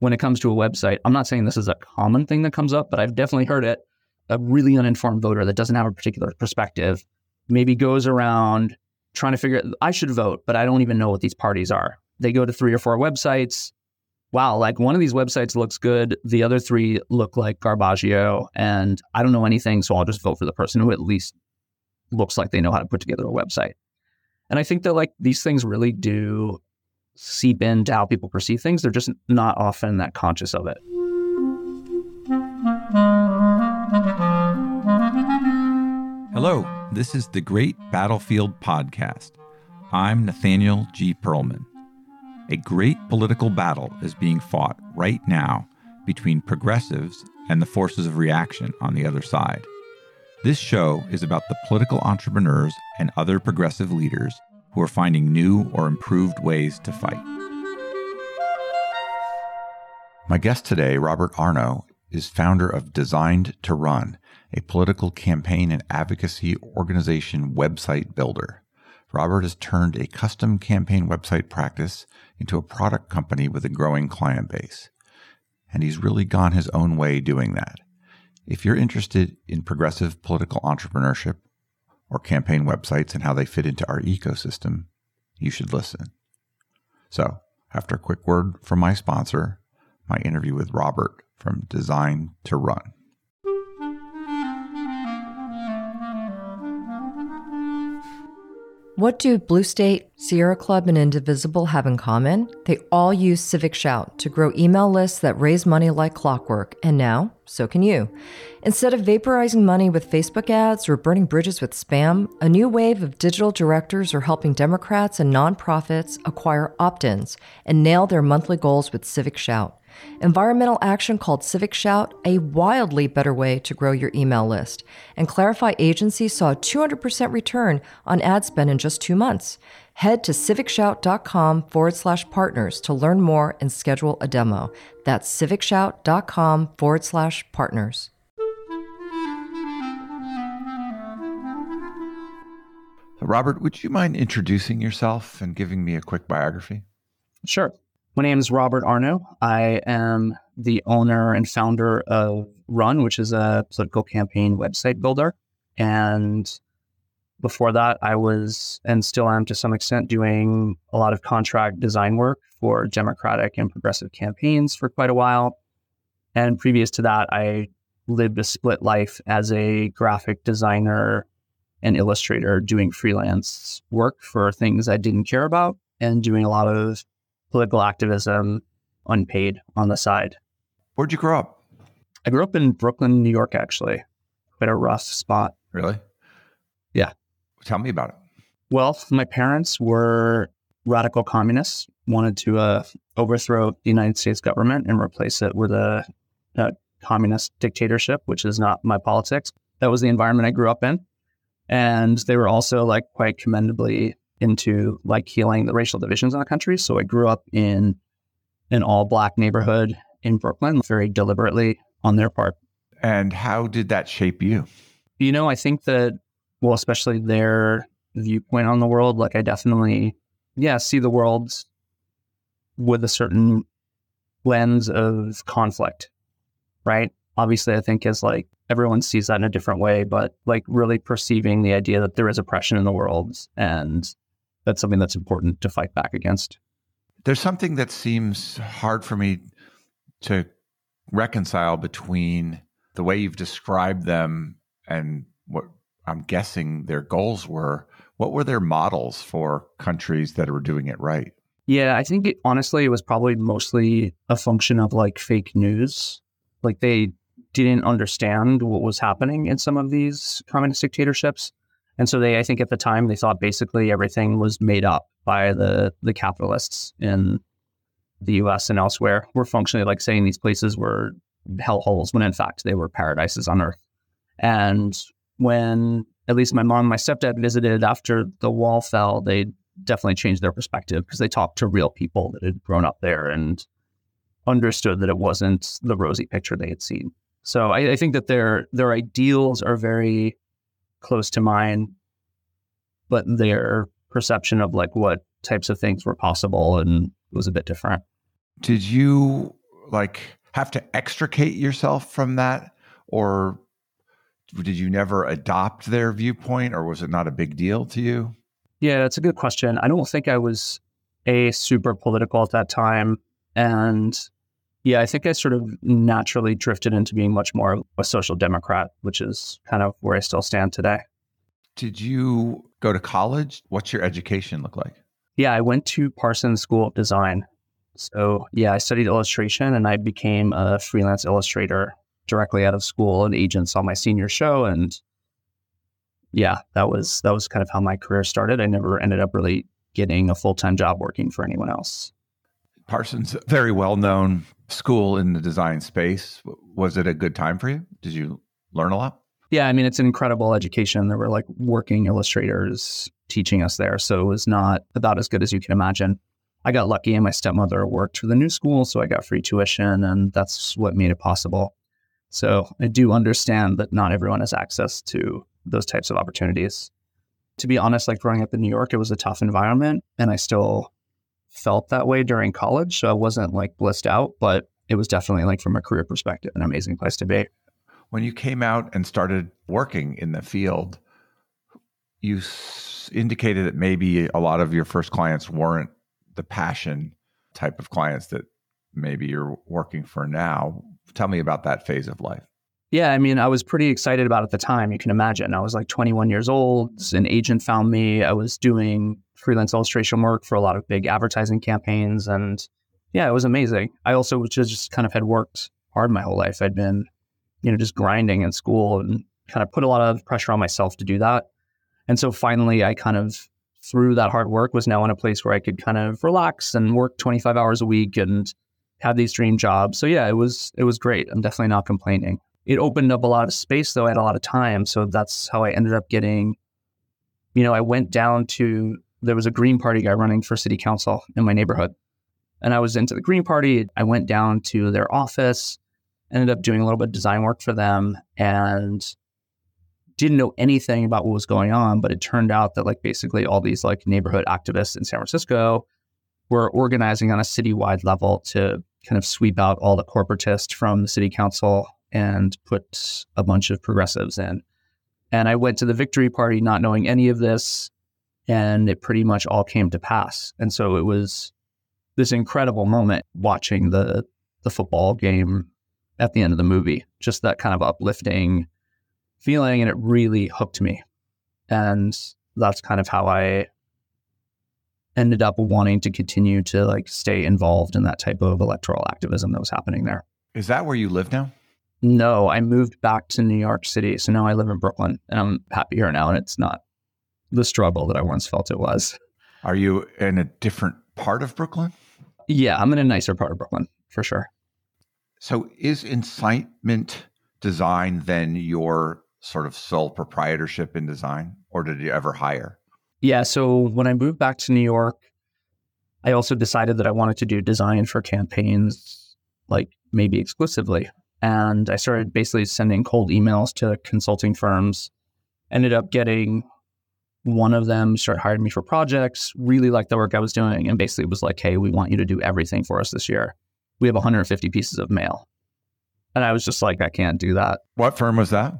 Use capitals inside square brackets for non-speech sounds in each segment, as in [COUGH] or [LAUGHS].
when it comes to a website, I'm not saying this is a common thing that comes up, but I've definitely heard it. A really uninformed voter that doesn't have a particular perspective maybe goes around trying to figure I should vote, but I don't even know what these parties are. They go to three or four websites. Wow, like one of these websites looks good. The other three look like Garbaggio, and I don't know anything, so I'll just vote for the person who at least looks like they know how to put together a website. And I think that like these things really do seep into how people perceive things. They're just not often that conscious of it. Hello, this is the Great Battlefield Podcast. I'm Nathaniel G. Pearlman. A great political battle is being fought right now between progressives and the forces of reaction on the other side. This show is about the political entrepreneurs and other progressive leaders who are finding new or improved ways to fight. My guest today, Robert Arnow, is founder of Designed to Run, a political campaign and advocacy organization website builder. Robert has turned a custom campaign website practice into a product company with a growing client base. And he's really gone his own way doing that. If you're interested in progressive political entrepreneurship or campaign websites and how they fit into our ecosystem, you should listen. So, after a quick word from my sponsor, my interview with Robert from Design to Run. What do Blue State, Sierra Club, and Indivisible have in common? They all use Civic Shout to grow email lists that raise money like clockwork, and now, so can you. Instead of vaporizing money with Facebook ads or burning bridges with spam, a new wave of digital directors are helping Democrats and nonprofits acquire opt ins and nail their monthly goals with Civic Shout. Environmental action called Civic Shout a wildly better way to grow your email list. And Clarify Agency saw a 200% return on ad spend in just two months. Head to civicshout.com forward slash partners to learn more and schedule a demo. That's civicshout.com forward slash partners. Robert, would you mind introducing yourself and giving me a quick biography? Sure. My name is Robert Arnow. I am the owner and founder of Run, which is a political campaign website builder. And before that, I was and still am to some extent doing a lot of contract design work for Democratic and progressive campaigns for quite a while. And previous to that, I lived a split life as a graphic designer and illustrator doing freelance work for things I didn't care about and doing a lot of political activism unpaid on the side. Where'd you grow up? I grew up in Brooklyn, New York, actually. Quite a rough spot. Really? Yeah. Tell me about it. Well, my parents were radical communists, wanted to uh, overthrow the United States government and replace it with a, a communist dictatorship, which is not my politics. That was the environment I grew up in. And they were also like quite commendably into like healing the racial divisions in the country. So I grew up in an all black neighborhood in Brooklyn, very deliberately on their part. And how did that shape you? You know, I think that, well, especially their viewpoint on the world, like I definitely, yeah, see the world with a certain lens of conflict, right? Obviously, I think as like everyone sees that in a different way, but like really perceiving the idea that there is oppression in the world and that's something that's important to fight back against. There's something that seems hard for me to reconcile between the way you've described them and what I'm guessing their goals were. What were their models for countries that were doing it right? Yeah, I think it, honestly, it was probably mostly a function of like fake news. Like they didn't understand what was happening in some of these communist dictatorships. And so they, I think at the time, they thought basically everything was made up by the the capitalists in the U.S. and elsewhere. We're functionally like saying these places were hellholes when in fact they were paradises on earth. And when at least my mom and my stepdad visited after the wall fell, they definitely changed their perspective because they talked to real people that had grown up there and understood that it wasn't the rosy picture they had seen. So I, I think that their their ideals are very close to mine, but their perception of like what types of things were possible and was a bit different. Did you like have to extricate yourself from that or did you never adopt their viewpoint or was it not a big deal to you? Yeah, that's a good question. I don't think I was a super political at that time. And yeah, I think I sort of naturally drifted into being much more a social democrat, which is kind of where I still stand today. Did you go to college? What's your education look like? Yeah, I went to Parsons School of Design. So, yeah, I studied illustration and I became a freelance illustrator directly out of school. An agent saw my senior show and yeah, that was that was kind of how my career started. I never ended up really getting a full-time job working for anyone else. Parsons, very well-known school in the design space. Was it a good time for you? Did you learn a lot? Yeah, I mean, it's an incredible education. There were like working illustrators teaching us there. So it was not about as good as you can imagine. I got lucky and my stepmother worked for the new school. So I got free tuition and that's what made it possible. So I do understand that not everyone has access to those types of opportunities. To be honest, like growing up in New York, it was a tough environment and I still felt that way during college. So I wasn't like blissed out, but it was definitely like from a career perspective, an amazing place to be. When you came out and started working in the field, you s- indicated that maybe a lot of your first clients weren't the passion type of clients that maybe you're working for now. Tell me about that phase of life. Yeah, I mean, I was pretty excited about it at the time. You can imagine. I was like 21 years old. An agent found me. I was doing freelance illustration work for a lot of big advertising campaigns. And yeah, it was amazing. I also just kind of had worked hard my whole life. I'd been, you know, just grinding in school and kind of put a lot of pressure on myself to do that. And so finally, I kind of, through that hard work, was now in a place where I could kind of relax and work 25 hours a week and have these dream jobs. So yeah, it was it was great. I'm definitely not complaining. It opened up a lot of space though. I had a lot of time, so that's how I ended up getting. You know, I went down to there was a Green Party guy running for city council in my neighborhood, and I was into the Green Party. I went down to their office, ended up doing a little bit of design work for them, and didn't know anything about what was going on. But it turned out that like basically all these like neighborhood activists in San Francisco were organizing on a citywide level to kind of sweep out all the corporatists from the city council and put a bunch of progressives in. And I went to the victory party not knowing any of this, and it pretty much all came to pass. And so it was this incredible moment watching the the football game at the end of the movie. Just that kind of uplifting feeling, and it really hooked me. And that's kind of how I ended up wanting to continue to like stay involved in that type of electoral activism that was happening there. Is that where you live now? No, I moved back to New York City. So now I live in Brooklyn and I'm happy here now. And it's not the struggle that I once felt it was. Are you in a different part of Brooklyn? Yeah, I'm in a nicer part of Brooklyn for sure. So is incitement design then your sort of sole proprietorship in design, or did you ever hire? Yeah. So when I moved back to New York, I also decided that I wanted to do design for campaigns, like maybe exclusively. And I started basically sending cold emails to consulting firms. Ended up getting one of them started hiring me for projects, really liked the work I was doing, and basically was like, hey, we want you to do everything for us this year. We have 150 pieces of mail. And I was just like, I can't do that. What firm was that?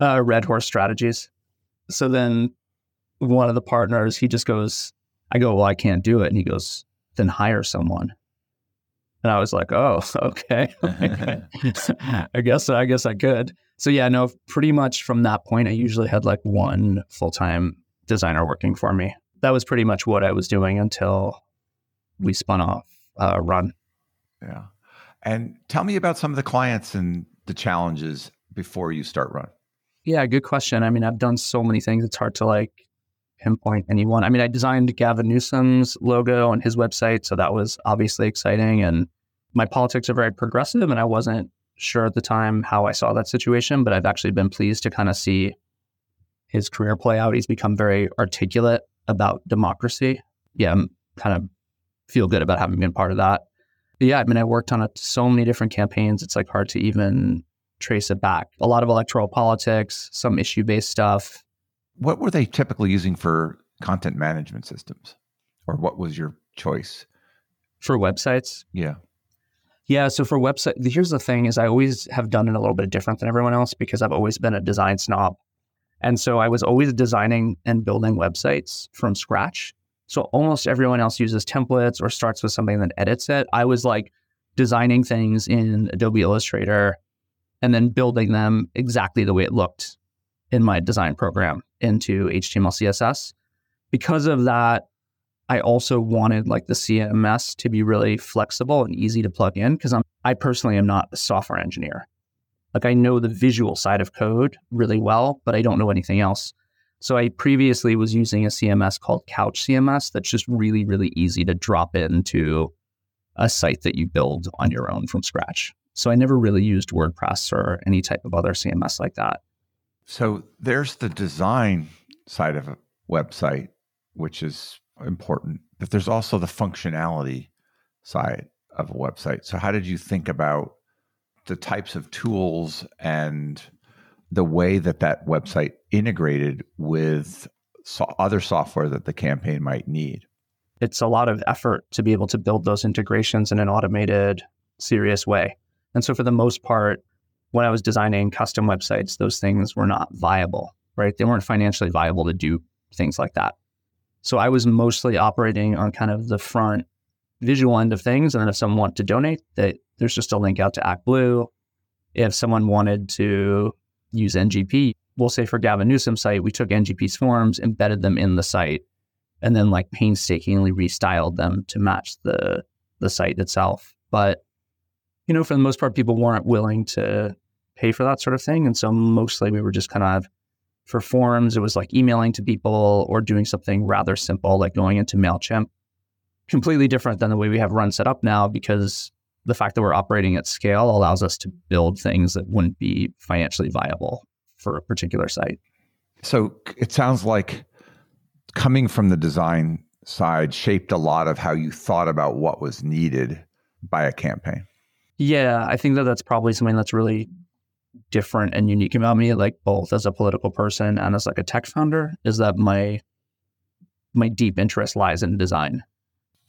Uh, Red Horse Strategies. So then one of the partners, he just goes, I go, well, I can't do it. And he goes, then hire someone. And I was like, oh, [LAUGHS] okay. [LAUGHS] [LAUGHS] I guess I guess I could. So yeah, no, pretty much from that point, I usually had like one full time designer working for me. That was pretty much what I was doing until we spun off uh, Run. Yeah. And tell me about some of the clients and the challenges before you start Run. Yeah, good question. I mean, I've done so many things. It's hard to like pinpoint anyone. I mean, I designed Gavin Newsom's logo on his website, so that was obviously exciting. And my politics are very progressive, and I wasn't sure at the time how I saw that situation, but I've actually been pleased to kind of see his career play out. He's become very articulate about democracy. Yeah, I'm kind of feel good about having been part of that. But yeah, I mean, I worked on a, so many different campaigns. It's like hard to even trace it back. A lot of electoral politics, some issue based stuff. What were they typically using for content management systems? Or what was your choice? For websites? Yeah. Yeah. So for website, here's the thing: is I always have done it a little bit different than everyone else because I've always been a design snob, and so I was always designing and building websites from scratch. So almost everyone else uses templates or starts with something that edits it. I was like designing things in Adobe Illustrator and then building them exactly the way it looked in my design program into HTML CSS. Because of that, I also wanted like the CMS to be really flexible and easy to plug in because I'm I personally am not a software engineer. Like I know the visual side of code really well, but I don't know anything else. So I previously was using a CMS called Couch CMS that's just really, really easy to drop into a site that you build on your own from scratch. So I never really used WordPress or any type of other CMS like that. So there's the design side of a website, which is important, but there's also the functionality side of a website. So, how did you think about the types of tools and the way that that website integrated with so other software that the campaign might need? It's a lot of effort to be able to build those integrations in an automated, serious way. And so, for the most part, when I was designing custom websites, those things were not viable, right? They weren't financially viable to do things like that. So I was mostly operating on kind of the front visual end of things. And then if someone wanted to donate, they, there's just a link out to ActBlue. If someone wanted to use NGP, we'll say for Gavin Newsom's site, we took NGP's forms, embedded them in the site, and then like painstakingly restyled them to match the the site itself. But you know, for the most part, people weren't willing to pay for that sort of thing, and so mostly we were just kind of for forums, it was like emailing to people or doing something rather simple, like going into MailChimp. Completely different than the way we have Run set up now because the fact that we're operating at scale allows us to build things that wouldn't be financially viable for a particular site. So it sounds like coming from the design side shaped a lot of how you thought about what was needed by a campaign. Yeah, I think that that's probably something that's really different and unique about me, like both as a political person and as like a tech founder, is that my my deep interest lies in design.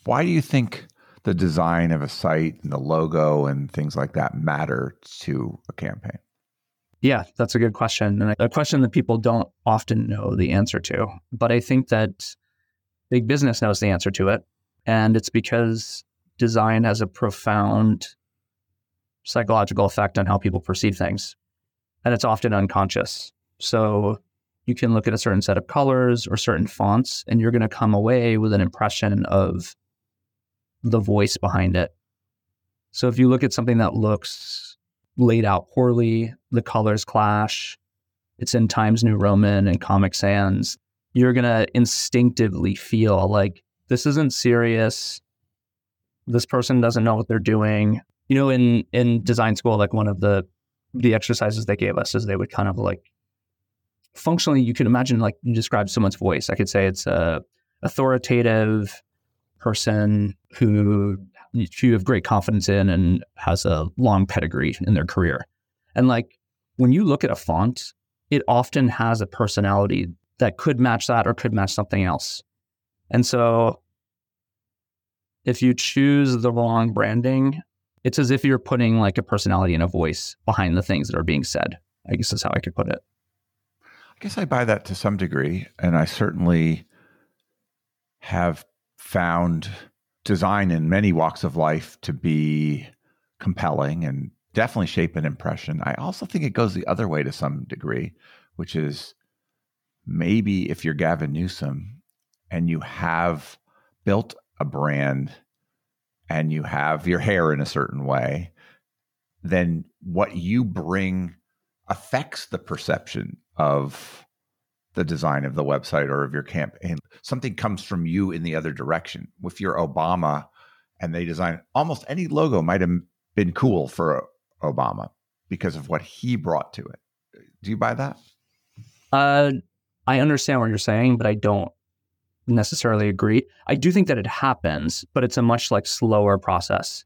Why do you think the design of a site and the logo and things like that matter to a campaign? Yeah, that's a good question. And a question that people don't often know the answer to. But I think that big business knows the answer to it. And it's because design has a profound psychological effect on how people perceive things. And it's often unconscious. So you can look at a certain set of colors or certain fonts, and you're going to come away with an impression of the voice behind it. So if you look at something that looks laid out poorly, the colors clash, it's in Times New Roman and Comic Sans, you're going to instinctively feel like this isn't serious. This person doesn't know what they're doing you know, in in design school, like one of the the exercises they gave us is they would kind of like functionally you could imagine like you describe someone's voice. I could say it's a authoritative person who you have great confidence in and has a long pedigree in their career. And like when you look at a font, it often has a personality that could match that or could match something else. And so if you choose the wrong branding, it's as if you're putting like a personality and a voice behind the things that are being said. I guess is how I could put it. I guess I buy that to some degree. And I certainly have found design in many walks of life to be compelling and definitely shape an impression. I also think it goes the other way to some degree, which is maybe if you're Gavin Newsom and you have built a brand and you have your hair in a certain way, then what you bring affects the perception of the design of the website or of your campaign. Something comes from you in the other direction. If you're Obama and they design almost any logo might have been cool for Obama because of what he brought to it. Do you buy that? Uh, I understand what you're saying, but I don't necessarily agree. I do think that it happens, but it's a much like slower process.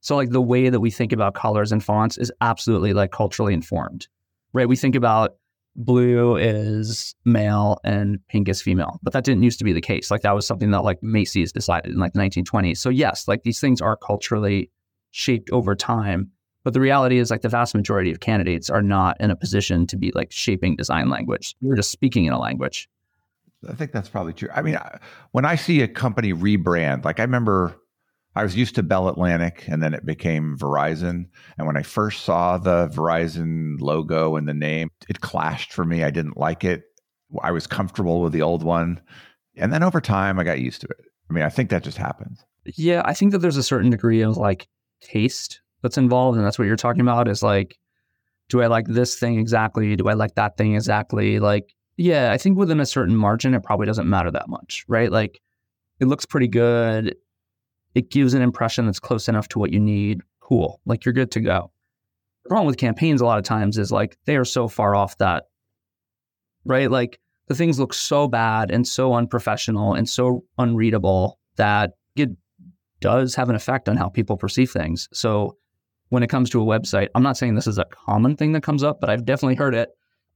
So like the way that we think about colors and fonts is absolutely like culturally informed. Right? We think about blue is male and pink is female, but that didn't used to be the case. Like that was something that like Macy's decided in like the 1920s. So yes, like these things are culturally shaped over time. But the reality is, like, the vast majority of candidates are not in a position to be like shaping design language. We're just speaking in a language. I think that's probably true. I mean, when I see a company rebrand, like I remember I was used to Bell Atlantic and then it became Verizon. And when I first saw the Verizon logo and the name, it clashed for me. I didn't like it. I was comfortable with the old one. And then over time, I got used to it. I mean, I think that just happens. Yeah, I think that there's a certain degree of like taste that's involved. And that's what you're talking about is like, do I like this thing exactly? Do I like that thing exactly? Like, yeah, I think within a certain margin, it probably doesn't matter that much, right? Like, it looks pretty good it gives an impression that's close enough to what you need. Cool. Like you're good to go. The problem with campaigns a lot of times is like they are so far off that, right? Like the things look so bad and so unprofessional and so unreadable that it does have an effect on how people perceive things. So when it comes to a website, I'm not saying this is a common thing that comes up, but I've definitely heard it.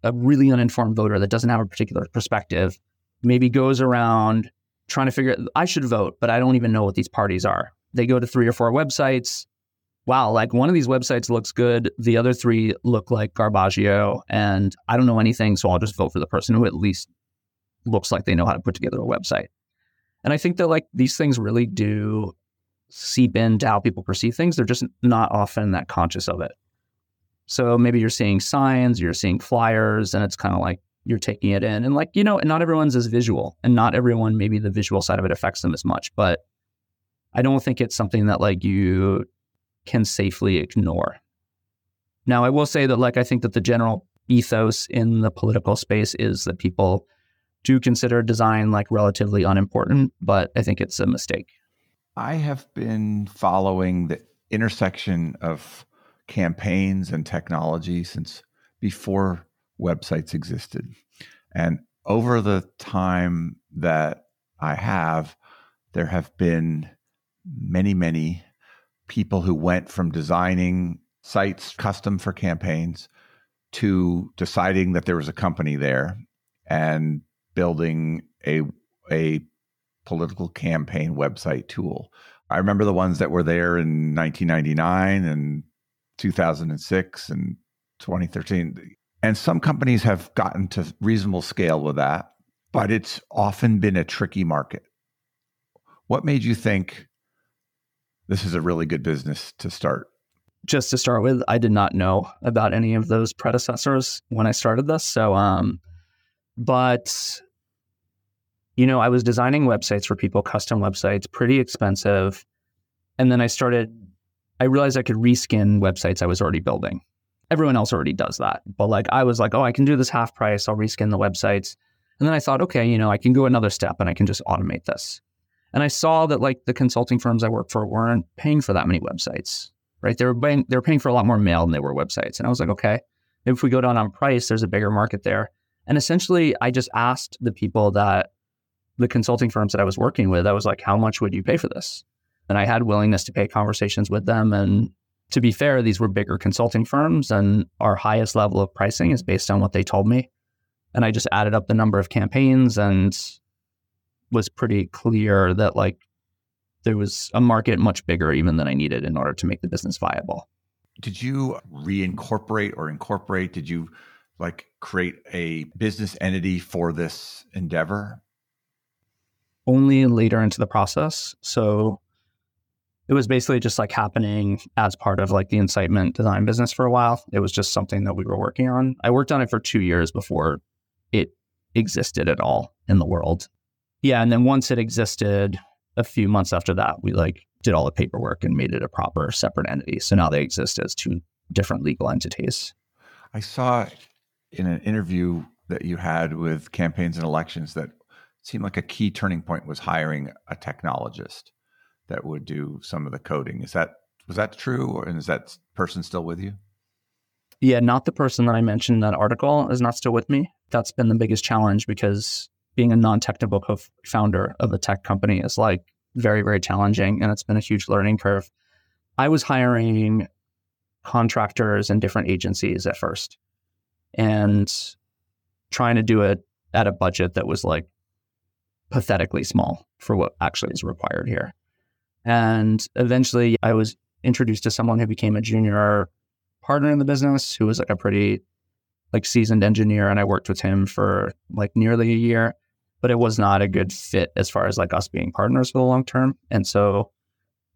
A really uninformed voter that doesn't have a particular perspective maybe goes around trying to figure I should vote, but I don't even know what these parties are. They go to three or four websites. Wow, like one of these websites looks good. The other three look like Garbaggio, and I don't know anything, so I'll just vote for the person who at least looks like they know how to put together a website. And I think that like these things really do seep into how people perceive things. They're just not often that conscious of it. So maybe you're seeing signs, you're seeing flyers, and it's kind of like, you're taking it in. And like, you know, not everyone's as visual and not everyone, maybe the visual side of it affects them as much, but I don't think it's something that like you can safely ignore. Now, I will say that like, I think that the general ethos in the political space is that people do consider design like relatively unimportant, but I think it's a mistake. I have been following the intersection of campaigns and technology since before websites existed. And over the time that I have, there have been many, many people who went from designing sites custom for campaigns to deciding that there was a company there and building a a political campaign website tool. I remember the ones that were there in 1999 and 2006 and 2013. And some companies have gotten to reasonable scale with that, but it's often been a tricky market. What made you think this is a really good business to start? Just to start with, I did not know about any of those predecessors when I started this. So, um, but you know, I was designing websites for people, custom websites, pretty expensive. And then I started, I realized I could reskin websites I was already building everyone else already does that. But like I was like, oh, I can do this half price. I'll reskin the websites. And then I thought, okay, you know, I can go another step and I can just automate this. And I saw that like the consulting firms I worked for weren't paying for that many websites, right? They were paying, they were paying for a lot more mail than they were websites. And I was like, okay, maybe if we go down on price, there's a bigger market there. And essentially, I just asked the people that the consulting firms that I was working with, I was like, how much would you pay for this? And I had willingness to pay conversations with them and to be fair, these were bigger consulting firms, and our highest level of pricing is based on what they told me. And I just added up the number of campaigns and was pretty clear that like there was a market much bigger even than I needed in order to make the business viable. Did you reincorporate or incorporate? Did you like create a business entity for this endeavor? Only later into the process. So it was basically just like happening as part of like the incitement design business for a while. It was just something that we were working on. I worked on it for two years before it existed at all in the world. Yeah. And then once it existed, a few months after that, we like did all the paperwork and made it a proper separate entity. So now they exist as two different legal entities. I saw in an interview that you had with campaigns and elections that seemed like a key turning point was hiring a technologist that would do some of the coding. Is that was that true, or and is that person still with you? Yeah, not the person that I mentioned in that article is not still with me. That's been the biggest challenge because being a non-technical co-founder of a tech company is like very very challenging, and it's been a huge learning curve. I was hiring contractors and different agencies at first, and trying to do it at a budget that was like pathetically small for what actually is required here. And eventually I was introduced to someone who became a junior partner in the business who was like a pretty like seasoned engineer and I worked with him for like nearly a year, but it was not a good fit as far as like us being partners for the long term. And so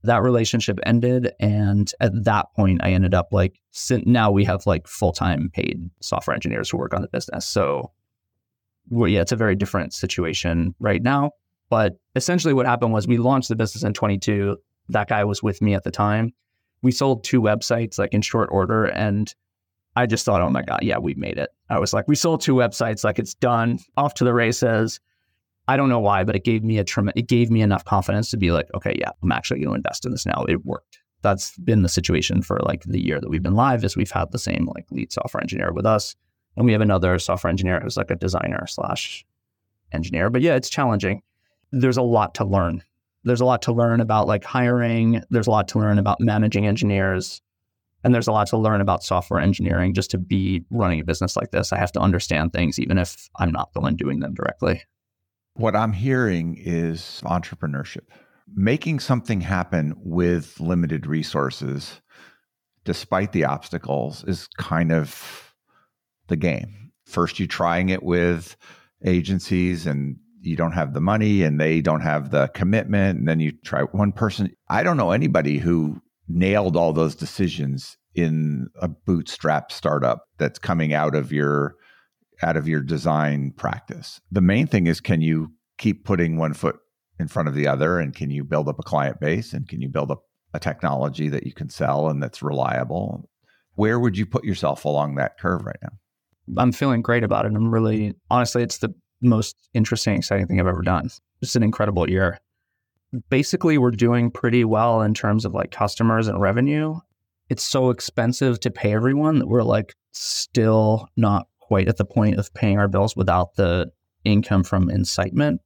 that relationship ended and at that point I ended up like now we have like full-time paid software engineers who work on the business. So well, yeah, it's a very different situation right now. But essentially what happened was we launched the business in 22. That guy was with me at the time. We sold two websites like in short order and I just thought, oh my God, yeah, we made it. I was like, we sold two websites, like it's done, off to the races. I don't know why, but it gave me a trem- it gave me enough confidence to be like, okay, yeah, I'm actually going to invest in this now. It worked. That's been the situation for like the year that we've been live. Is we've had the same like lead software engineer with us, and we have another software engineer who's like a designer slash engineer. But yeah, it's challenging. There's a lot to learn. There's a lot to learn about like hiring. There's a lot to learn about managing engineers and there's a lot to learn about software engineering just to be running a business like this. I have to understand things, even if I'm not the one doing them directly. What I'm hearing is entrepreneurship, making something happen with limited resources, despite the obstacles, is kind of the game. First, you're trying it with agencies and you don't have the money and they don't have the commitment. And then you try one person. I don't know anybody who nailed all those decisions in a bootstrap startup that's coming out of your out of your design practice. The main thing is can you keep putting one foot in front of the other and can you build up a client base and can you build up a technology that you can sell and that's reliable? Where would you put yourself along that curve right now? I'm feeling great about it. I'm really honestly it's the most interesting exciting thing I've ever done. It's an incredible year basically we're doing pretty well in terms of like customers and revenue. It's so expensive to pay everyone that we're like still not quite at the point of paying our bills without the income from incitement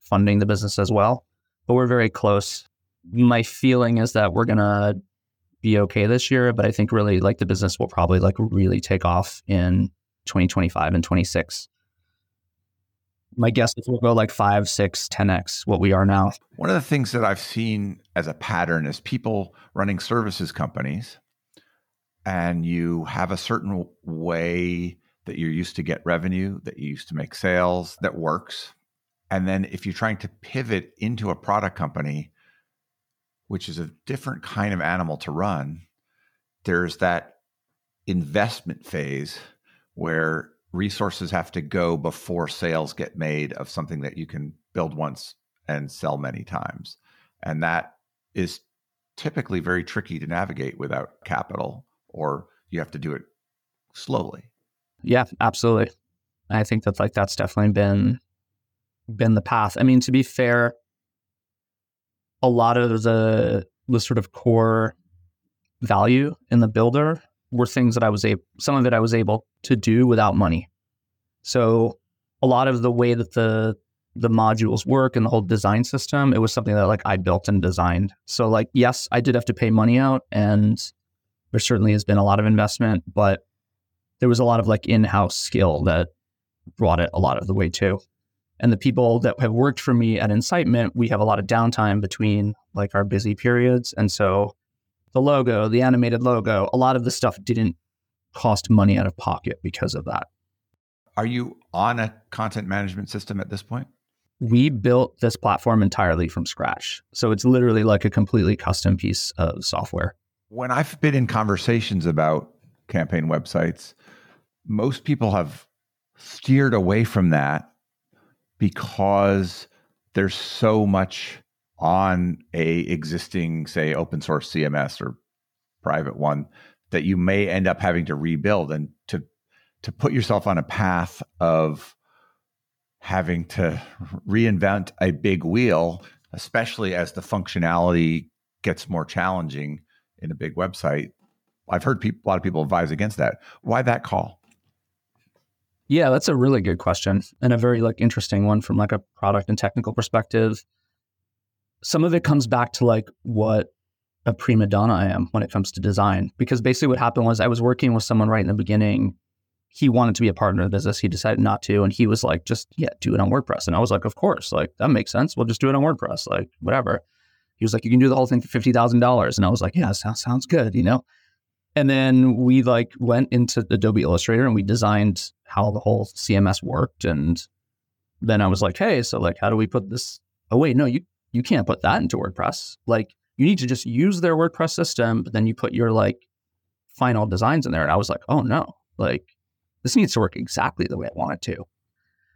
funding the business as well. But we're very close. My feeling is that we're gonna be okay this year, but I think really like the business will probably like really take off in 2025 and 26 my guess is we'll go like five, six, 10x what we are now. One of the things that I've seen as a pattern is people running services companies, and you have a certain way that you're used to get revenue, that you used to make sales that works. And then if you're trying to pivot into a product company, which is a different kind of animal to run, there's that investment phase where resources have to go before sales get made of something that you can build once and sell many times. And that is typically very tricky to navigate without capital, or you have to do it slowly. Yeah, absolutely. I think that like that's definitely been been the path. I mean, to be fair, a lot of the the sort of core value in the builder were things that I was able, some of it I was able to do without money. So a lot of the way that the the modules work and the whole design system, it was something that like I built and designed. So like yes, I did have to pay money out and there certainly has been a lot of investment, but there was a lot of like in-house skill that brought it a lot of the way too. And the people that have worked for me at Incitement, we have a lot of downtime between like our busy periods. And so the logo, the animated logo, a lot of the stuff didn't cost money out of pocket because of that. Are you on a content management system at this point? We built this platform entirely from scratch. So it's literally like a completely custom piece of software. When I've been in conversations about campaign websites, most people have steered away from that because there's so much on a existing say open source cms or private one that you may end up having to rebuild and to to put yourself on a path of having to reinvent a big wheel especially as the functionality gets more challenging in a big website. I've heard a lot of people advise against that. Why that call? Yeah that's a really good question and a very like interesting one from like a product and technical perspective. Some of it comes back to like what a prima donna I am when it comes to design. Because basically what happened was I was working with someone right in the beginning. He wanted to be a partner of the business. He decided not to. And he was like, just, yeah, do it on WordPress. And I was like, of course, like that makes sense. We'll just do it on WordPress, like whatever. He was like, you can do the whole thing for fifty thousand dollars, and I was like, yeah, sounds sounds good, you know. And then we like went into Adobe Illustrator and we designed how the whole CMS worked. And then I was like, hey, so like, how do we put this? Oh wait, no, you you can't put that into WordPress. Like, you need to just use their WordPress system, but then you put your like final designs in there. And I was like, oh no, like this needs to work exactly the way I want it to.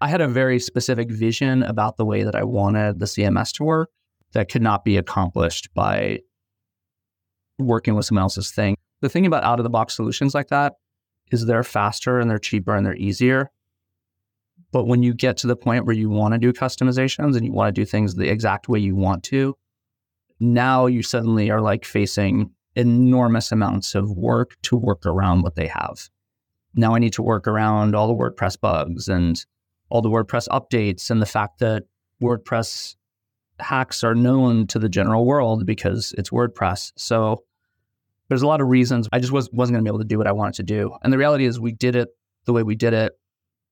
I had a very specific vision about the way that I wanted the CMS to work that could not be accomplished by working with someone else's thing. The thing about out of the box solutions like that is they're faster and they're cheaper and they're easier. But when you get to the point where you want to do customizations and you want to do things the exact way you want to, now you suddenly are like facing enormous amounts of work to work around what they have. Now I need to work around all the WordPress bugs and all the WordPress updates and the fact that WordPress hacks are known to the general world because it's WordPress. So there's a lot of reasons I just was, wasn't going to be able to do what I wanted to do. And the reality is we did it the way we did it,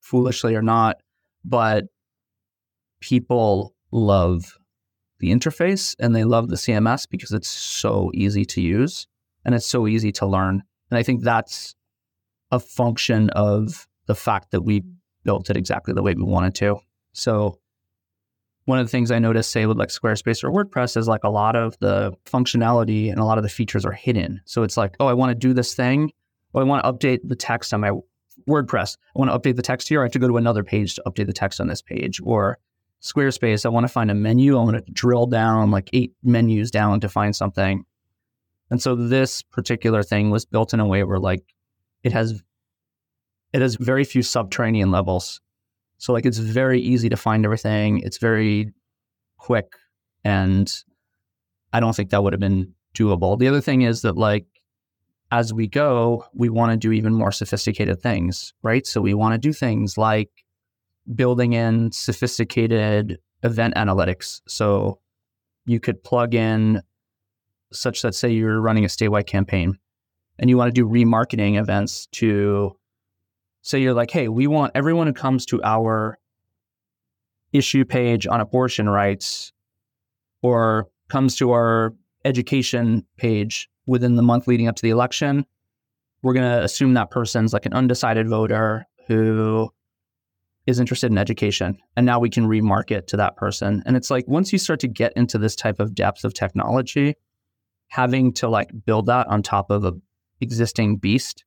foolishly or not, but people love the interface and they love the CMS because it's so easy to use and it's so easy to learn. And I think that's a function of the fact that we built it exactly the way we wanted to. So one of the things I noticed, say with like Squarespace or WordPress, is like a lot of the functionality and a lot of the features are hidden. So it's like, oh, I want to do this thing. Oh, I want to update the text on my WordPress. I want to update the text here. I have to go to another page to update the text on this page. Or Squarespace, I want to find a menu. I want to drill down like eight menus down to find something. And so this particular thing was built in a way where like it has it has very few subterranean levels. So like it's very easy to find everything. It's very quick and I don't think that would have been doable. The other thing is that like as we go, we want to do even more sophisticated things, right? So we want to do things like building in sophisticated event analytics. So you could plug in such that say you're running a statewide campaign and you want to do remarketing events to say you're like, hey, we want everyone who comes to our issue page on abortion rights or comes to our education page within the month leading up to the election, we're going to assume that person's like an undecided voter who is interested in education. And now we can remarket to that person. And it's like once you start to get into this type of depth of technology, having to like build that on top of a existing beast,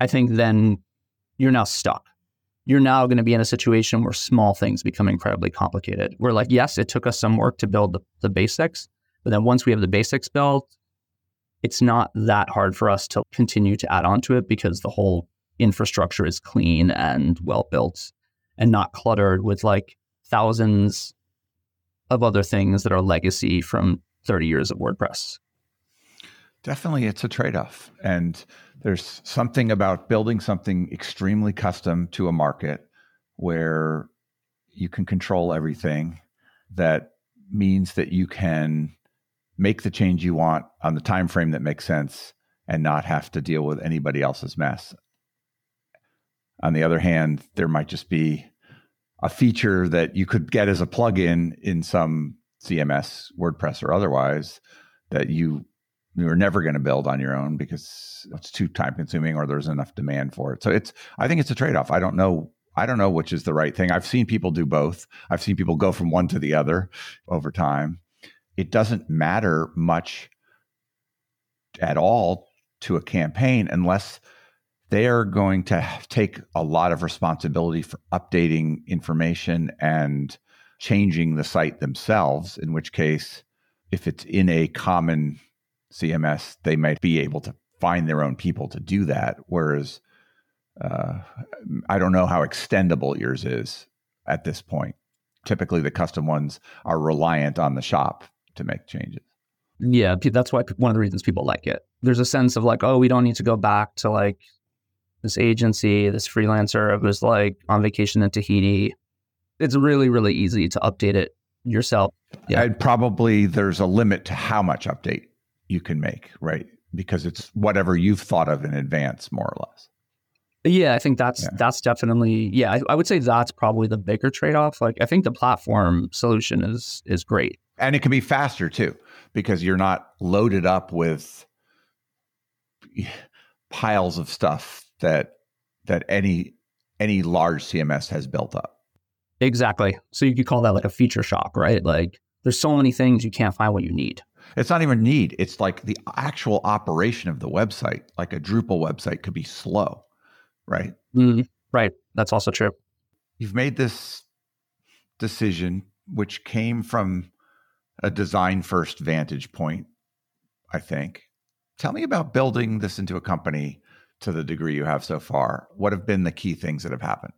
I think then you're now stuck. You're now going to be in a situation where small things become incredibly complicated. we're like, yes, it took us some work to build the, the basics, but then once we have the basics built, it's not that hard for us to continue to add on to it because the whole infrastructure is clean and well built and not cluttered with like thousands of other things that are legacy from 30 years of WordPress. Definitely, it's a trade off. And there's something about building something extremely custom to a market where you can control everything that means that you can make the change you want on the time frame that makes sense and not have to deal with anybody else's mess. On the other hand, there might just be a feature that you could get as a plugin in some CMS, WordPress, or otherwise that you you're never going to build on your own because it's too time consuming or there's enough demand for it. So it's I think it's a trade off. I don't know I don't know which is the right thing. I've seen people do both. I've seen people go from one to the other over time. It doesn't matter much at all to a campaign unless they are going to take a lot of responsibility for updating information and changing the site themselves, in which case, if it's in a common CMS, they might be able to find their own people to do that. Whereas uh, I don't know how extendable yours is at this point. Typically, the custom ones are reliant on the shop to make changes. Yeah, that's why one of the reasons people like it. There's a sense of like, oh, we don't need to go back to like this agency, this freelancer it was like on vacation in Tahiti. It's really, really easy to update it yourself. Yeah. And probably there's a limit to how much update you can make, right? Because it's whatever you've thought of in advance, more or less. Yeah, I think that's yeah. that's definitely yeah. I, I, would say that's probably the bigger trade off. Like I think the platform solution is is great, and it can be faster too because you're not loaded up with piles of stuff that that any any large CMS has built up. Exactly. So you could call that like a feature shock, right? Like there's so many things you can't find what you need. It's not even need. It's like the actual operation of the website. Like a Drupal website could be slow, right? Mm, right. That's also true. You've made this decision, which came from a design first vantage point, I think. Tell me about building this into a company to the degree you have so far. What have been the key things that have happened?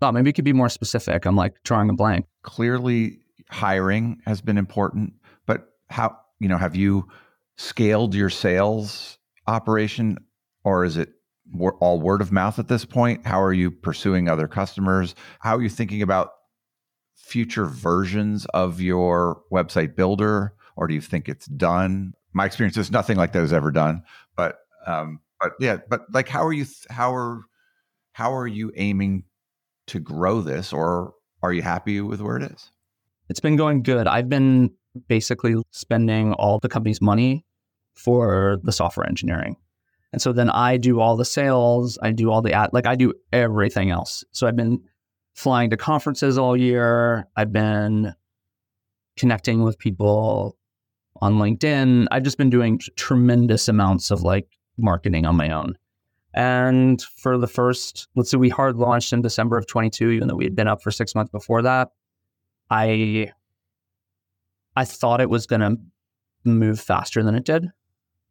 Well, maybe you could be more specific. I'm like drawing a blank. Clearly, hiring has been important, but how, you know, have you scaled your sales operation or is it all word of mouth at this point? How are you pursuing other customers? How are you thinking about future versions of your website builder, or do you think it's done? My experience is nothing like that is ever done, but um, but yeah, but like, how are you? How are how are you aiming to grow this, or are you happy with where it is? It's been going good. I've been basically spending all the company's money for the software engineering. And so then I do all the sales, I do all the ad, like I do everything else. So I've been flying to conferences all year. I've been connecting with people on LinkedIn. I've just been doing tremendous amounts of like marketing on my own. And for the first, let's say we hard launched in December of 22, even though we had been up for six months before that. I I thought it was going to move faster than it did.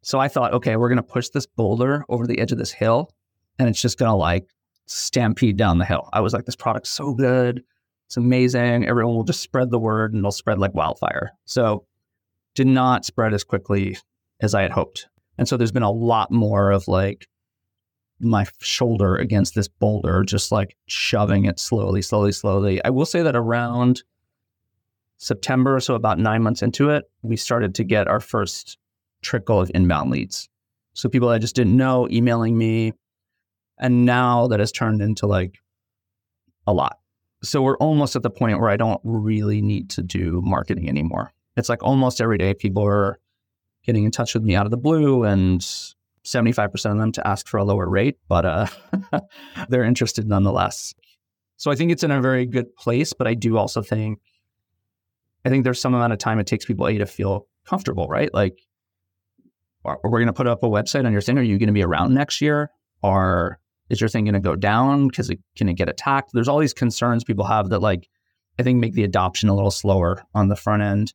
So I thought, okay, we're going to push this boulder over the edge of this hill and it's just going to like stampede down the hill. I was like, this product's so good. It's amazing. Everyone will just spread the word and it'll spread like wildfire. So did not spread as quickly as I had hoped. And so there's been a lot more of like my shoulder against this boulder, just like shoving it slowly, slowly, slowly. I will say that around September, so about nine months into it, we started to get our first trickle of inbound leads. So people I just didn't know emailing me, and now that has turned into like a lot. So we're almost at the point where I don't really need to do marketing anymore. It's like almost every day people are getting in touch with me out of the blue and 75% of them to ask for a lower rate, but uh, [LAUGHS] they're interested nonetheless. So I think it's in a very good place, but I do also think I think there's some amount of time it takes people A to feel comfortable, right? Like, are we going to put up a website on your thing? Are you going to be around next year? Or is your thing going to go down because it can it get attacked? There's all these concerns people have that like I think make the adoption a little slower on the front end.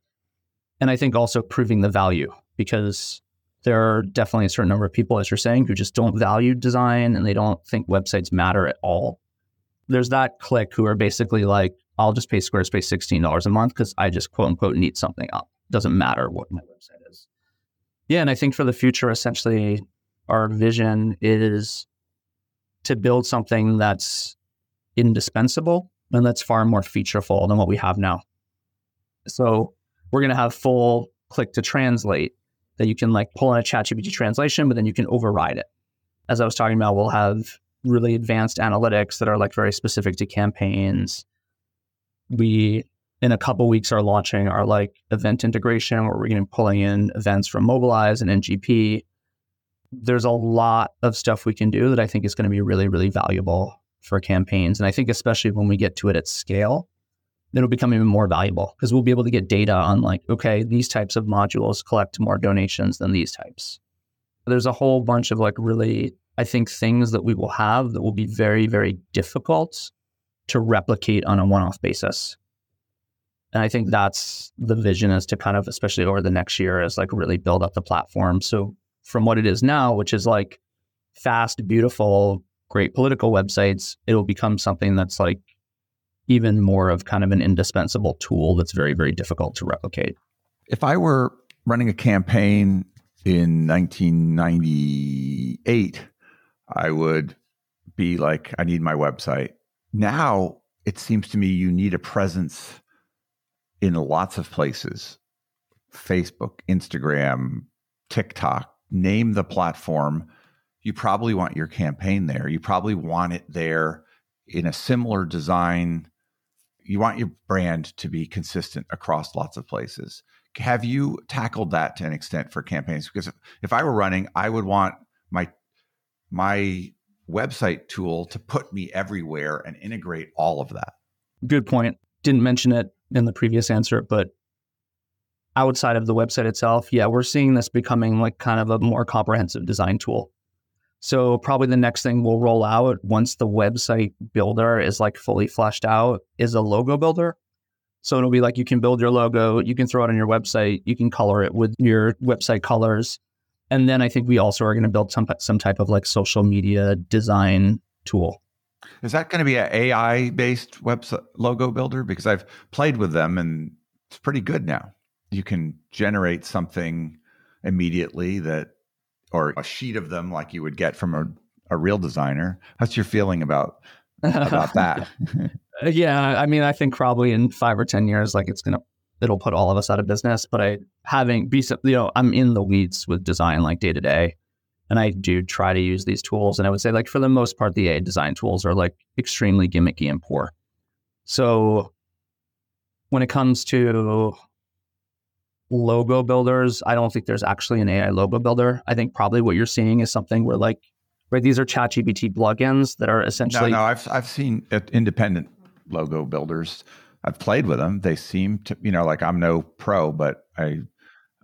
And I think also proving the value because there are definitely a certain number of people, as you're saying, who just don't value design and they don't think websites matter at all. There's that clique who are basically like, I'll just pay Squarespace $16 a month because I just quote unquote need something up. Doesn't matter what my website is. Yeah. And I think for the future, essentially, our vision is to build something that's indispensable and that's far more featureful than what we have now. So we're going to have full click to translate that you can like pull in a ChatGPT translation, but then you can override it. As I was talking about, we'll have really advanced analytics that are like very specific to campaigns. We in a couple weeks are launching our like event integration where we're going to be pulling in events from Mobilize and NGP there's a lot of stuff we can do that I think is going to be really, really valuable for campaigns. And I think especially when we get to it at scale, it'll become even more valuable because we'll be able to get data on like, okay, these types of modules collect more donations than these types. There's a whole bunch of like really, I think, things that we will have that will be very, very difficult to replicate on a one-off basis. And I think that's the vision is to kind of, especially over the next year, is like really build up the platform. So from what it is now, which is like fast, beautiful, great political websites, it'll become something that's like even more of kind of an indispensable tool that's very, very difficult to replicate. If I were running a campaign in 1998, I would be like, I need my website. Now it seems to me you need a presence in lots of places Facebook, Instagram, TikTok, name the platform, you probably want your campaign there. You probably want it there in a similar design. You want your brand to be consistent across lots of places. have you tackled that to an extent for campaigns? Because if, I were running, I would want my my website tool to put me everywhere and integrate all of that. Good point. Didn't mention it in the previous answer, but outside of the website itself, yeah, we're seeing this becoming like kind of a more comprehensive design tool. So probably the next thing we'll roll out once the website builder is like fully fleshed out is a logo builder. So it'll be like you can build your logo, you can throw it on your website, you can color it with your website colors. And then I think we also are going to build some some type of like social media design tool. Is that going to be an AI based website logo builder? Because I've played with them and it's pretty good now. You can generate something immediately that, or a sheet of them like you would get from a, a real designer. How's your feeling about about [LAUGHS] that? Uh, yeah, I mean, I think probably in five or ten years, like it's gonna it'll put all of us out of business. But I having be you know I'm in the weeds with design like day to day, and I do try to use these tools. And I would say like for the most part, the AI design tools are like extremely gimmicky and poor. So when it comes to logo builders, I don't think there's actually an AI logo builder. I think probably what you're seeing is something where like right these are ChatGPT plugins that are essentially no no I've I've seen independent logo builders I've played with them. They seem to, you know, like I'm no pro, but I,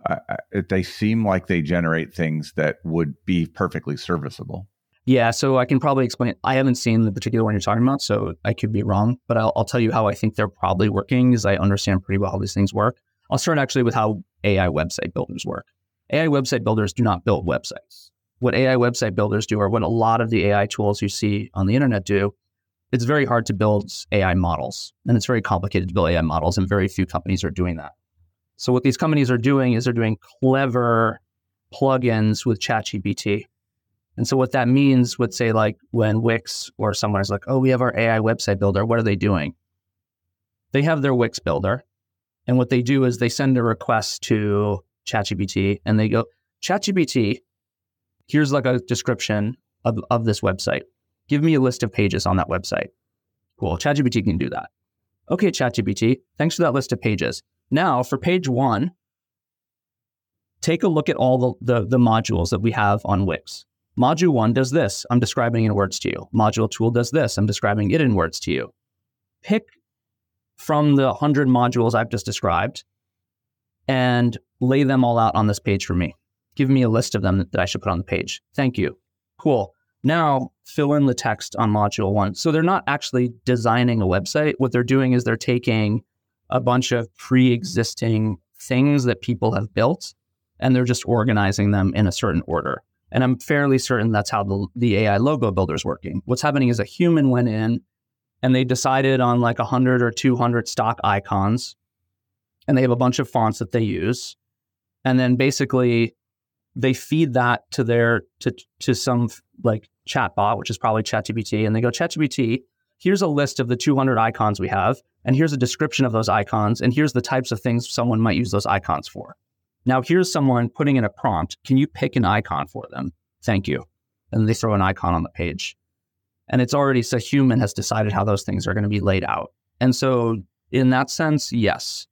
I, I, they seem like they generate things that would be perfectly serviceable. Yeah, so I can probably explain. I haven't seen the particular one you're talking about, so I could be wrong, but I'll, I'll tell you how I think they're probably working, because I understand pretty well how these things work. I'll start actually with how AI website builders work. AI website builders do not build websites. What AI website builders do, or what a lot of the AI tools you see on the internet do, it's very hard to build AI models and it's very complicated to build AI models, and very few companies are doing that. So, what these companies are doing is they're doing clever plugins with ChatGPT. And so, what that means would say, like, when Wix or someone is like, oh, we have our AI website builder, what are they doing? They have their Wix builder. And what they do is they send a request to ChatGPT and they go, ChatGPT, here's like a description of, of this website. Give me a list of pages on that website. Cool. ChatGPT can do that. Okay, ChatGPT, thanks for that list of pages. Now, for page one, take a look at all the, the, the modules that we have on Wix. Module one does this. I'm describing in words to you. Module two does this. I'm describing it in words to you. Pick from the 100 modules I've just described and lay them all out on this page for me. Give me a list of them that I should put on the page. Thank you. Cool. Now fill in the text on module one. So they're not actually designing a website. What they're doing is they're taking a bunch of pre existing things that people have built and they're just organizing them in a certain order. And I'm fairly certain that's how the, the AI logo builder is working. What's happening is a human went in and they decided on like 100 or 200 stock icons and they have a bunch of fonts that they use. And then basically they feed that to their to to some like chatbot, which is probably ChatGPT, and they go, ChatGPT, here's a list of the 200 icons we have, and here's a description of those icons, and here's the types of things someone might use those icons for. Now, here's someone putting in a prompt. Can you pick an icon for them? Thank you. And they throw an icon on the page. And it's already so human has decided how those things are going to be laid out. And so, in that sense, yes,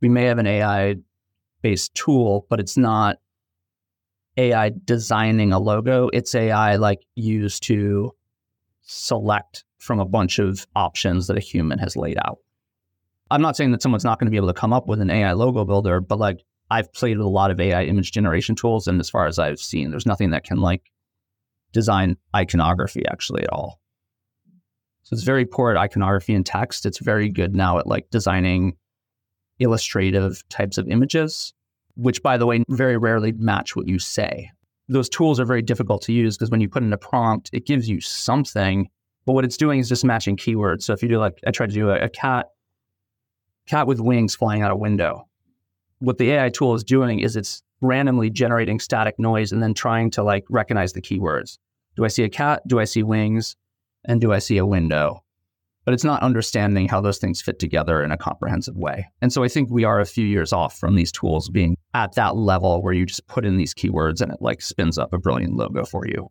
we may have an AI based tool, but it's not AI designing a logo. It's AI like used to select from a bunch of options that a human has laid out. I'm not saying that someone's not going to be able to come up with an AI logo builder, but like I've played with a lot of AI image generation tools, and as far as I've seen, there's nothing that can like design iconography actually at all. So it's very poor at iconography and text. It's very good now at like designing illustrative types of images which, by the way, very rarely match what you say. Those tools are very difficult to use because when you put in a prompt, it gives you something, but what it's doing is just matching keywords. So if you do like, I tried to do a, a cat, cat with wings flying out a window. What the AI tool is doing is it's randomly generating static noise and then trying to like recognize the keywords. Do I see a cat? Do I see wings? And do I see a window? but it's not understanding how those things fit together in a comprehensive way. And so I think we are a few years off from these tools being at that level where you just put in these keywords and it like spins up a brilliant logo for you.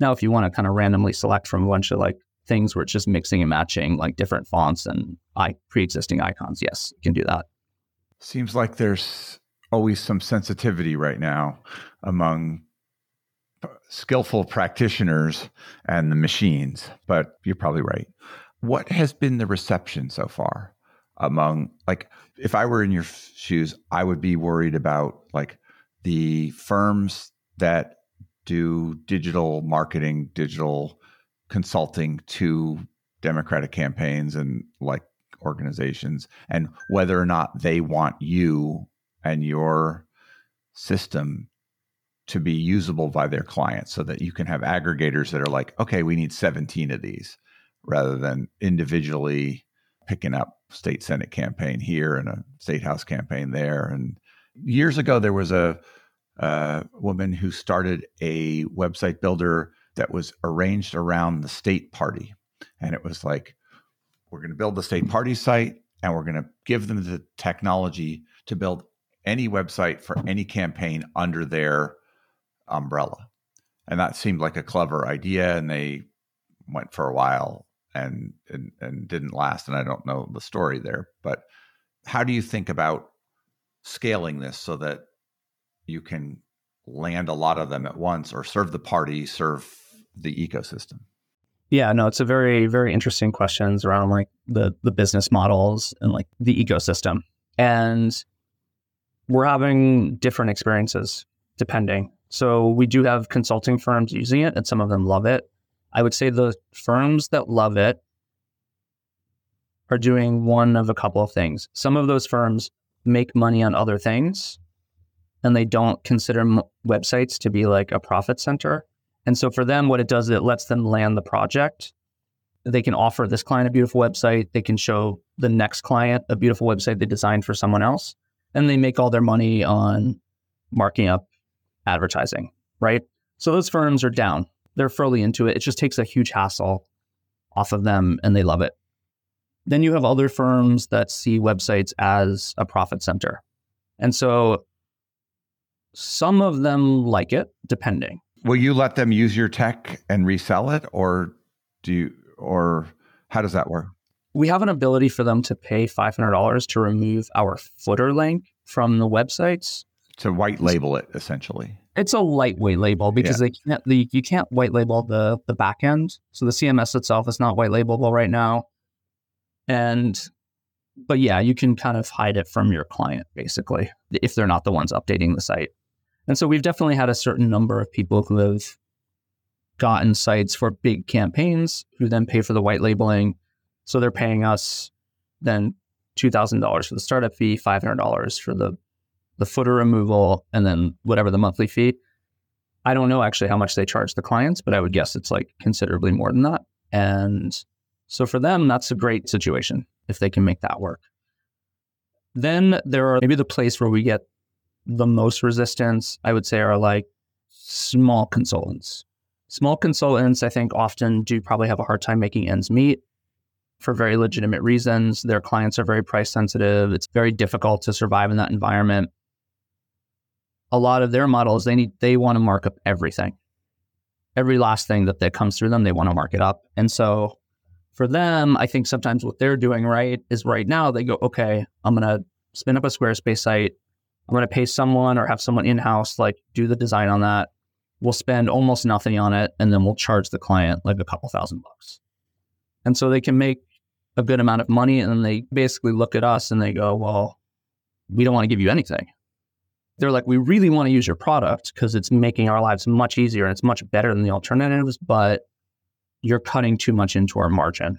Now, if you want to kind of randomly select from a bunch of like things where it's just mixing and matching like different fonts and I- pre-existing icons, yes, you can do that. Seems like there's always some sensitivity right now among skillful practitioners and the machines, but you're probably right. What has been the reception so far among like if I were in your shoes, I would be worried about like the firms that do digital marketing, digital consulting to Democratic campaigns and like organizations, and whether or not they want you and your system to be usable by their clients so that you can have aggregators that are like, okay, we need 17 of these rather than individually picking up state senate campaign here and a state house campaign there. And years ago, there was a, a woman who started a website builder that was arranged around the state party. And it was like, we're going to build the state party site and we're going to give them the technology to build any website for any campaign under their umbrella. And that seemed like a clever idea. And they went for a while and, and, and didn't last. And I don't know the story there. But how do you think about scaling this so that you can land a lot of them at once or serve the party, serve the ecosystem? Yeah, no, it's a very, very interesting questions around like the the business models and like the ecosystem. And we're having different experiences depending. So we do have consulting firms using it and some of them love it. I would say the firms that love it are doing one of a couple of things. Some of those firms make money on other things and they don't consider m- websites to be like a profit center. And so for them, what it does is it lets them land the project. They can offer this client a beautiful website. They can show the next client a beautiful website they designed for someone else. And they make all their money on marking up advertising, right? So those firms are down. They're fully into it. It just takes a huge hassle off of them and they love it. Then you have other firms that see websites as a profit center. And so some of them like it, depending. Will you let them use your tech and resell it or do you or how does that work? We have an ability for them to pay $500 to remove our footer link from the websites to white label it essentially. It's a lightweight label because yeah. they can't the you can't white label the the back end. So the CMS itself is not white labelable right now. And but yeah, you can kind of hide it from your client basically if they're not the ones updating the site. And so we've definitely had a certain number of people who have gotten sites for big campaigns who then pay for the white labeling. So they're paying us then $2,000 for the startup fee, $500 for the the footer removal, and then whatever the monthly fee. I don't know actually how much they charge the clients, but I would guess it's like considerably more than that. And so for them, that's a great situation if they can make that work. Then there are maybe the place where we get the most resistance, I would say, are like small consultants. Small consultants, I think, often do probably have a hard time making ends meet for very legitimate reasons. Their clients are very price sensitive. It's very difficult to survive in that environment a lot of their models, they need they want to mark up everything. Every last thing that, that comes through them, they want to mark it up. And so for them, I think sometimes what they're doing right is right now they go, okay, I'm gonna spin up a Squarespace site. I'm gonna pay someone or have someone in-house like do the design on that. We'll spend almost nothing on it and then we'll charge the client like a couple thousand bucks. And so they can make a good amount of money and they basically look at us and they go, well, we don't want to give you anything they're like, we really want to use your product because it's making our lives much easier and it's much better than the alternatives, but you're cutting too much into our margin.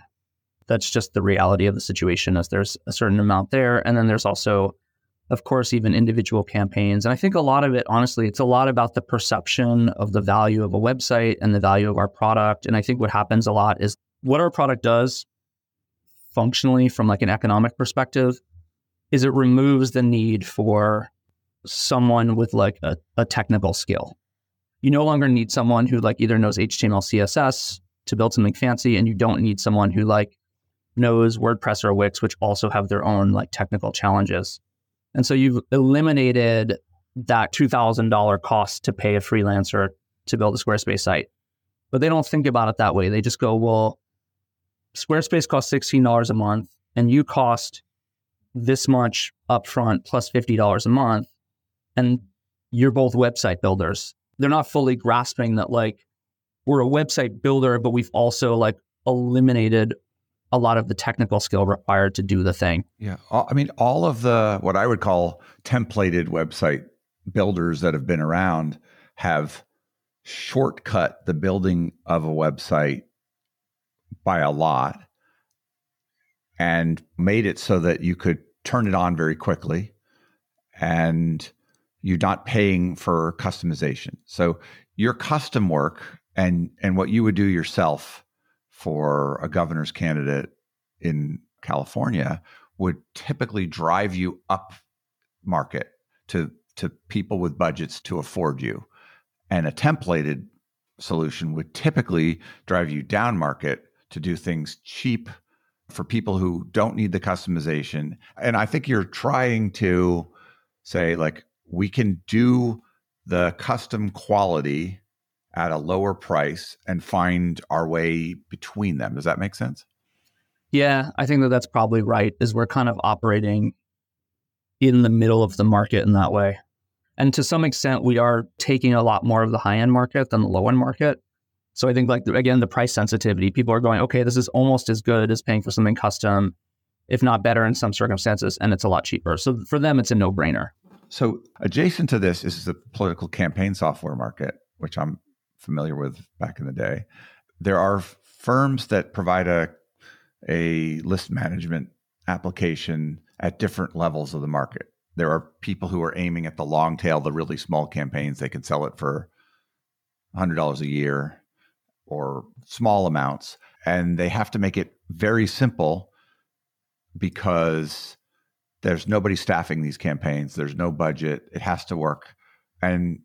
That's just the reality of the situation as there's a certain amount there. And then there's also, of course, even individual campaigns. And I think a lot of it, honestly, it's a lot about the perception of the value of a website and the value of our product. And I think what happens a lot is what our product does functionally from like an economic perspective is it removes the need for someone with like a, a technical skill. You no longer need someone who like either knows HTML, CSS to build something fancy, and you don't need someone who like knows WordPress or Wix, which also have their own like technical challenges. And so you've eliminated that $2,000 cost to pay a freelancer to build a Squarespace site. But they don't think about it that way. They just go, well, Squarespace costs $16 a month and you cost this much upfront plus $50 a month. And you're both website builders. They're not fully grasping that like we're a website builder, but we've also like eliminated a lot of the technical skill required to do the thing. Yeah. I mean, all of the what I would call templated website builders that have been around have shortcut the building of a website by a lot and made it so that you could turn it on very quickly and you're not paying for customization. So your custom work and and what you would do yourself for a governor's candidate in California would typically drive you up market to to people with budgets to afford you. And a templated solution would typically drive you down market to do things cheap for people who don't need the customization. And I think you're trying to say, like, we can do the custom quality at a lower price and find our way between them. Does that make sense? Yeah, I think that that's probably right. Is we're kind of operating in the middle of the market in that way. And to some extent, we are taking a lot more of the high end market than the low end market. So I think, like, again, the price sensitivity, people are going, okay, this is almost as good as paying for something custom, if not better in some circumstances, and it's a lot cheaper. So for them, it's a no brainer. So adjacent to this is the political campaign software market, which I'm familiar with back in the day. There are firms that provide a a list management application at different levels of the market. There are people who are aiming at the long tail, the really small campaigns. They can sell it for $100 a year or small amounts. And they have to make it very simple because there's nobody staffing these campaigns. There's no budget. It has to work. And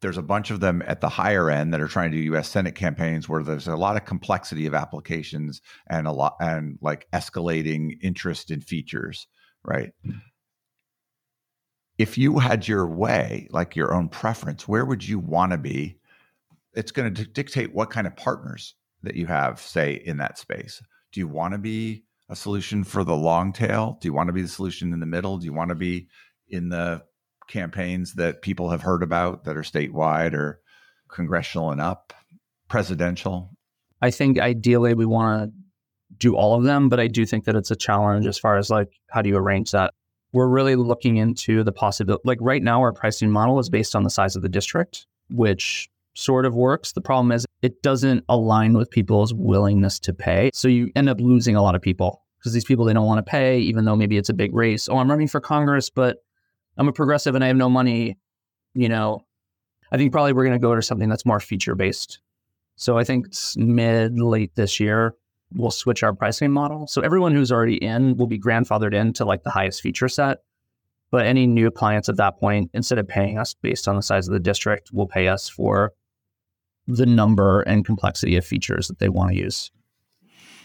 there's a bunch of them at the higher end that are trying to do US Senate campaigns where there's a lot of complexity of applications and a lot and like escalating interest in features, right? If you had your way, like your own preference, where would you want to be? It's going to dictate what kind of partners that you have, say, in that space. Do you want to be a solution for the long tail? Do you want to be the solution in the middle? Do you want to be in the campaigns that people have heard about that are statewide or congressional and up, presidential? I think ideally we want to do all of them, but I do think that it's a challenge as far as like how do you arrange that? We're really looking into the possibility. Like right now, our pricing model is based on the size of the district, which sort of works. The problem is it doesn't align with people's willingness to pay. So you end up losing a lot of people because these people they don't want to pay, even though maybe it's a big race. Oh, I'm running for Congress, but I'm a progressive and I have no money, you know, I think probably we're going to go to something that's more feature based. So I think mid late this year we'll switch our pricing model. So everyone who's already in will be grandfathered into like the highest feature set. But any new clients at that point, instead of paying us based on the size of the district, will pay us for the number and complexity of features that they want to use.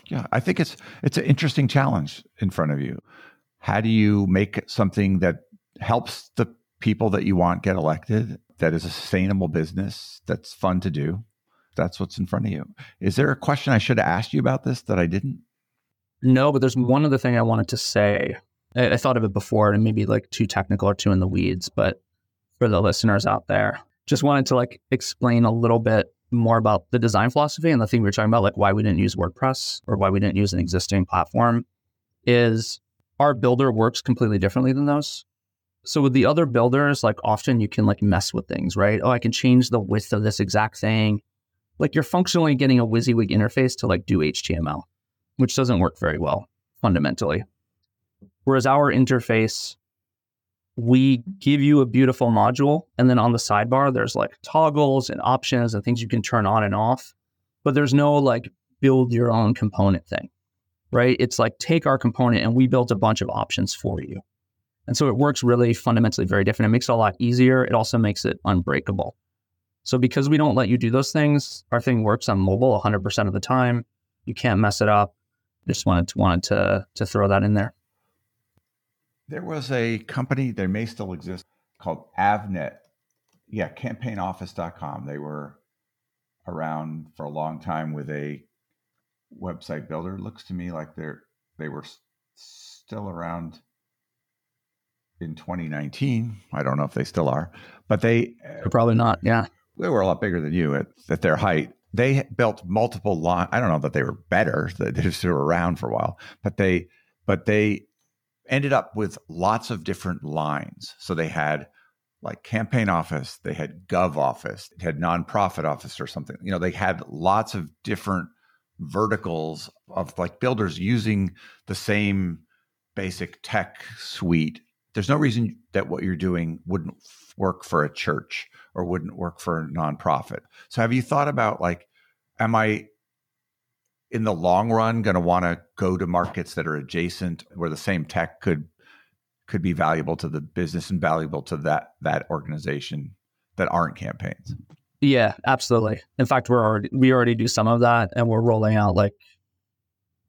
Yeah, I think it's it's an interesting challenge in front of you. How do you make something that helps the people that you want get elected, that is a sustainable business, that's fun to do. That's what's in front of you. Is there a question I should have asked you about this that I didn't? No, but there's one other thing I wanted to say. I, I thought of it before and maybe like too technical or too in the weeds, but for the listeners out there, just wanted to like explain a little bit more about the design philosophy and the thing we were talking about, like why we didn't use WordPress or why we didn't use an existing platform, is our builder works completely differently than those. So with the other builders, like often you can like mess with things, right? Oh, I can change the width of this exact thing. Like you're functionally getting a WYSIWYG interface to like do HTML, which doesn't work very well fundamentally. Whereas our interface, we give you a beautiful module, and then on the sidebar, there's like toggles and options and things you can turn on and off. But there's no like build your own component thing, right? It's like take our component and we built a bunch of options for you. And so it works really fundamentally very different. It makes it a lot easier. It also makes it unbreakable. So because we don't let you do those things, our thing works on mobile 100% of the time. You can't mess it up. Just wanted to, wanted to to throw that in there. There was a company, they may still exist, called Avenet. Yeah, campaignoffice.com. They were around for a long time with a website builder. Looks to me like they're they were still around in 2019. I don't know if they still are, but they uh, probably not. Yeah, they were a lot bigger than you at, at their height. They built multiple line. I don't know that they were better; they just were around for a while. But they, but they ended up with lots of different lines. So they had like campaign office, they had gov office, they had nonprofit office or something. You know, they had lots of different verticals of like builders using the same basic tech suite. There's no reason that what you're doing wouldn't work for a church or wouldn't work for a nonprofit. So have you thought about like, am I in the long run going to want to go to markets that are adjacent where the same tech could could be valuable to the business and valuable to that that organization that aren't campaigns. Yeah, absolutely. In fact, we're already we already do some of that and we're rolling out like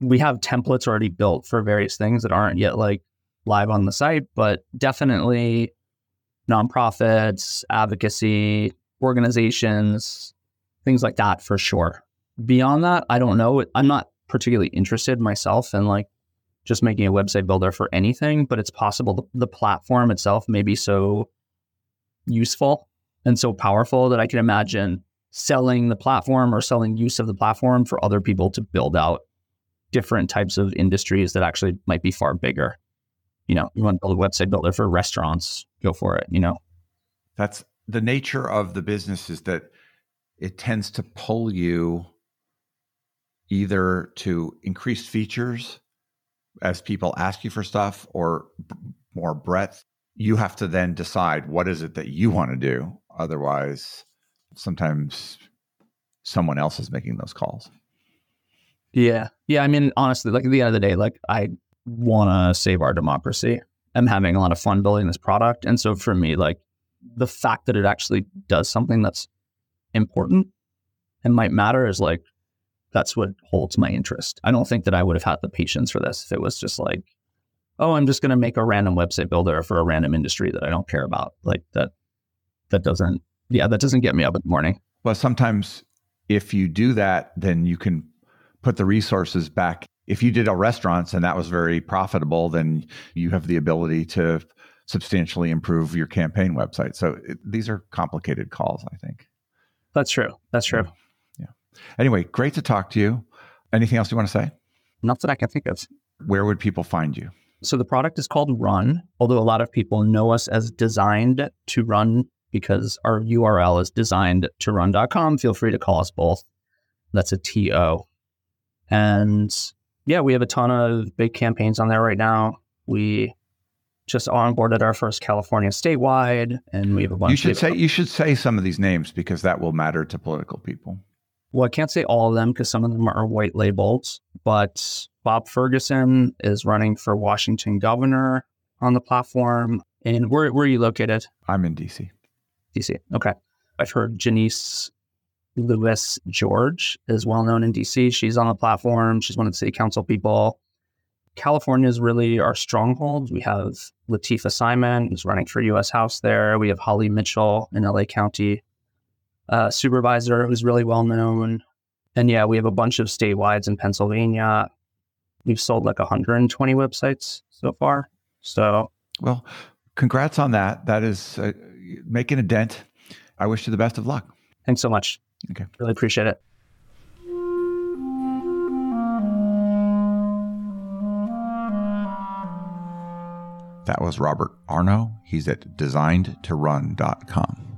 we have templates already built for various things that aren't yet like live on the site, but definitely nonprofits, advocacy, organizations, things like that for sure. Beyond that, I don't know. I'm not particularly interested myself in like just making a website builder for anything, but it's possible the, the platform itself may be so useful and so powerful that I can imagine selling the platform or selling use of the platform for other people to build out different types of industries that actually might be far bigger. You know, you want to build a website builder for restaurants, go for it, you know. That's the nature of the business is that it tends to pull you either to increase features as people ask you for stuff or b- more breadth, you have to then decide what is it that you want to do. Otherwise, sometimes someone else is making those calls. Yeah. Yeah. I mean, honestly, like at the end of the day, like I want to save our democracy. I'm having a lot of fun building this product. And so for me, like the fact that it actually does something that's important and might matter is like that's what holds my interest. I don't think that I would have had the patience for this if it was just like, oh, I'm just going to make a random website builder for a random industry that I don't care about. Like that, that doesn't, yeah, that doesn't get me up in the morning. Well, sometimes if you do that, then you can put the resources back. If you did a restaurants and that was very profitable, then you have the ability to substantially improve your campaign website. So it, these are complicated calls, I think. That's true. That's true. Anyway, great to talk to you. Anything else you want to say? Nothing that I can think of. Where would people find you? So the product is called Run, although a lot of people know us as designed to run because our URL is designed to run.com. Feel free to call us both. That's a TO. And yeah, we have a ton of big campaigns on there right now. We just onboarded our first California statewide, and we have a bunch. You should say you should say some of these names because that will matter to political people well, I can't say all of them because some of them are white labeled, but Bob Ferguson is running for Washington governor on the platform. And where, where are you located? I'm in DC. DC. Okay. I've heard Janeese Lewis George is well known in DC. She's on the platform. She's one of the city council people. California is really our stronghold. We have Lateefah Simon, who's running for U.S. House there. We have Holly Mitchell in LA County uh, supervisor who's really well known. And yeah, we have a bunch of statewides in Pennsylvania. We've sold like 120 websites so far. So, well, congrats on that. That is uh, making a dent. I wish you the best of luck. Thanks so much. Okay. Really appreciate it. That was Robert Arnow. He's at designedtorun.com.